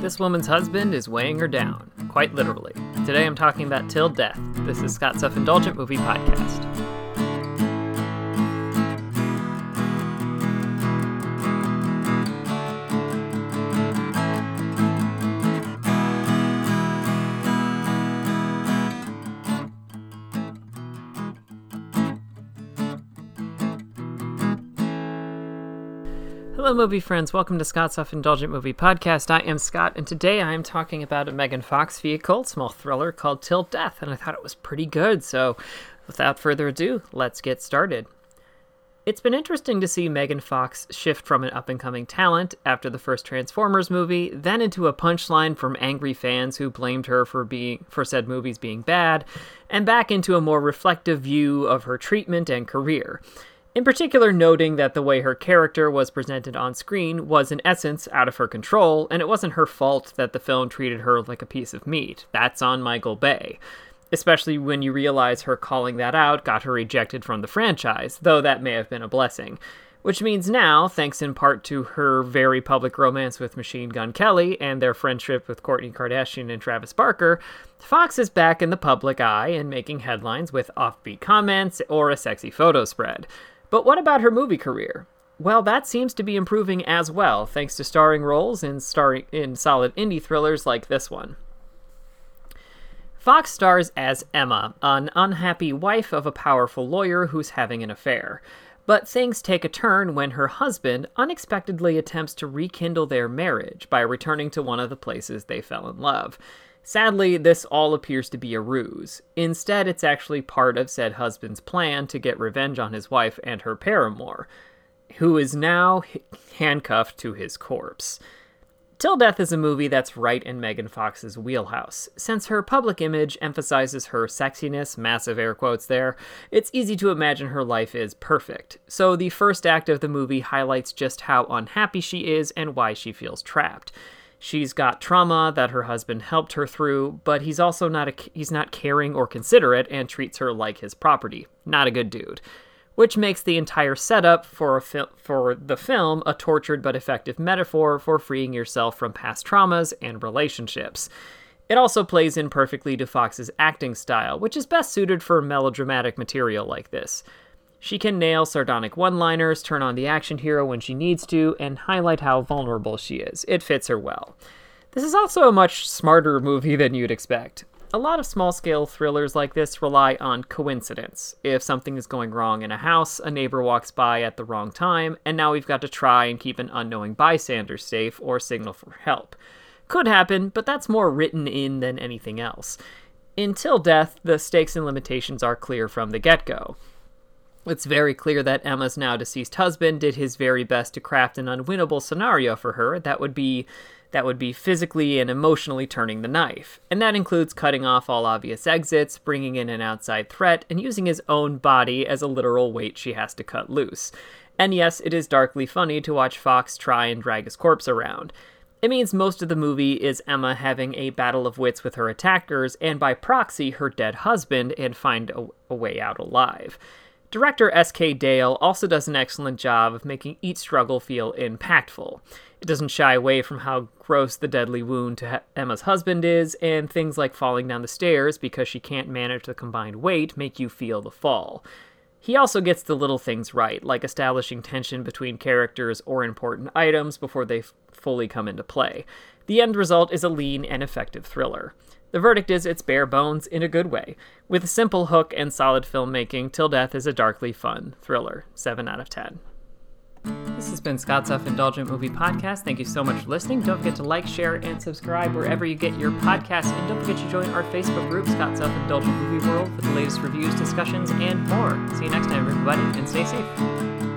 This woman's husband is weighing her down, quite literally. Today I'm talking about Till Death. This is Scott's Self Indulgent Movie Podcast. Hello, movie friends. Welcome to Scott's Self Indulgent Movie Podcast. I am Scott, and today I am talking about a Megan Fox vehicle, small thriller called Till Death, and I thought it was pretty good. So, without further ado, let's get started. It's been interesting to see Megan Fox shift from an up and coming talent after the first Transformers movie, then into a punchline from angry fans who blamed her for being for said movies being bad, and back into a more reflective view of her treatment and career in particular noting that the way her character was presented on screen was in essence out of her control, and it wasn't her fault that the film treated her like a piece of meat. That's on Michael Bay. Especially when you realize her calling that out got her ejected from the franchise, though that may have been a blessing. Which means now, thanks in part to her very public romance with Machine Gun Kelly and their friendship with Kourtney Kardashian and Travis Barker, Fox is back in the public eye and making headlines with offbeat comments or a sexy photo spread. But what about her movie career? Well, that seems to be improving as well, thanks to starring roles in starring in solid indie thrillers like this one. Fox stars as Emma, an unhappy wife of a powerful lawyer who's having an affair. But things take a turn when her husband unexpectedly attempts to rekindle their marriage by returning to one of the places they fell in love. Sadly, this all appears to be a ruse. Instead, it's actually part of said husband's plan to get revenge on his wife and her paramour, who is now handcuffed to his corpse. Till Death is a movie that's right in Megan Fox's wheelhouse. Since her public image emphasizes her sexiness, massive air quotes there, it's easy to imagine her life is perfect. So the first act of the movie highlights just how unhappy she is and why she feels trapped. She's got trauma that her husband helped her through, but he's also not a, he's not caring or considerate and treats her like his property. Not a good dude. Which makes the entire setup for fil- for the film a tortured but effective metaphor for freeing yourself from past traumas and relationships. It also plays in perfectly to Fox's acting style, which is best suited for melodramatic material like this. She can nail sardonic one liners, turn on the action hero when she needs to, and highlight how vulnerable she is. It fits her well. This is also a much smarter movie than you'd expect. A lot of small scale thrillers like this rely on coincidence. If something is going wrong in a house, a neighbor walks by at the wrong time, and now we've got to try and keep an unknowing bystander safe or signal for help. Could happen, but that's more written in than anything else. Until death, the stakes and limitations are clear from the get go. It's very clear that Emma's now deceased husband did his very best to craft an unwinnable scenario for her that would be that would be physically and emotionally turning the knife. And that includes cutting off all obvious exits, bringing in an outside threat, and using his own body as a literal weight she has to cut loose. And yes, it is darkly funny to watch Fox try and drag his corpse around. It means most of the movie is Emma having a battle of wits with her attackers, and by proxy, her dead husband, and find a, a way out alive. Director S.K. Dale also does an excellent job of making each struggle feel impactful. It doesn't shy away from how gross the deadly wound to Emma's husband is, and things like falling down the stairs because she can't manage the combined weight make you feel the fall. He also gets the little things right, like establishing tension between characters or important items before they f- fully come into play. The end result is a lean and effective thriller. The verdict is it's bare bones in a good way. With a simple hook and solid filmmaking, Till Death is a darkly fun thriller. 7 out of 10. This has been Scott's Self Indulgent Movie Podcast. Thank you so much for listening. Don't forget to like, share, and subscribe wherever you get your podcasts. And don't forget to join our Facebook group, Scott's Self Indulgent Movie World, for the latest reviews, discussions, and more. See you next time, everybody, and stay safe.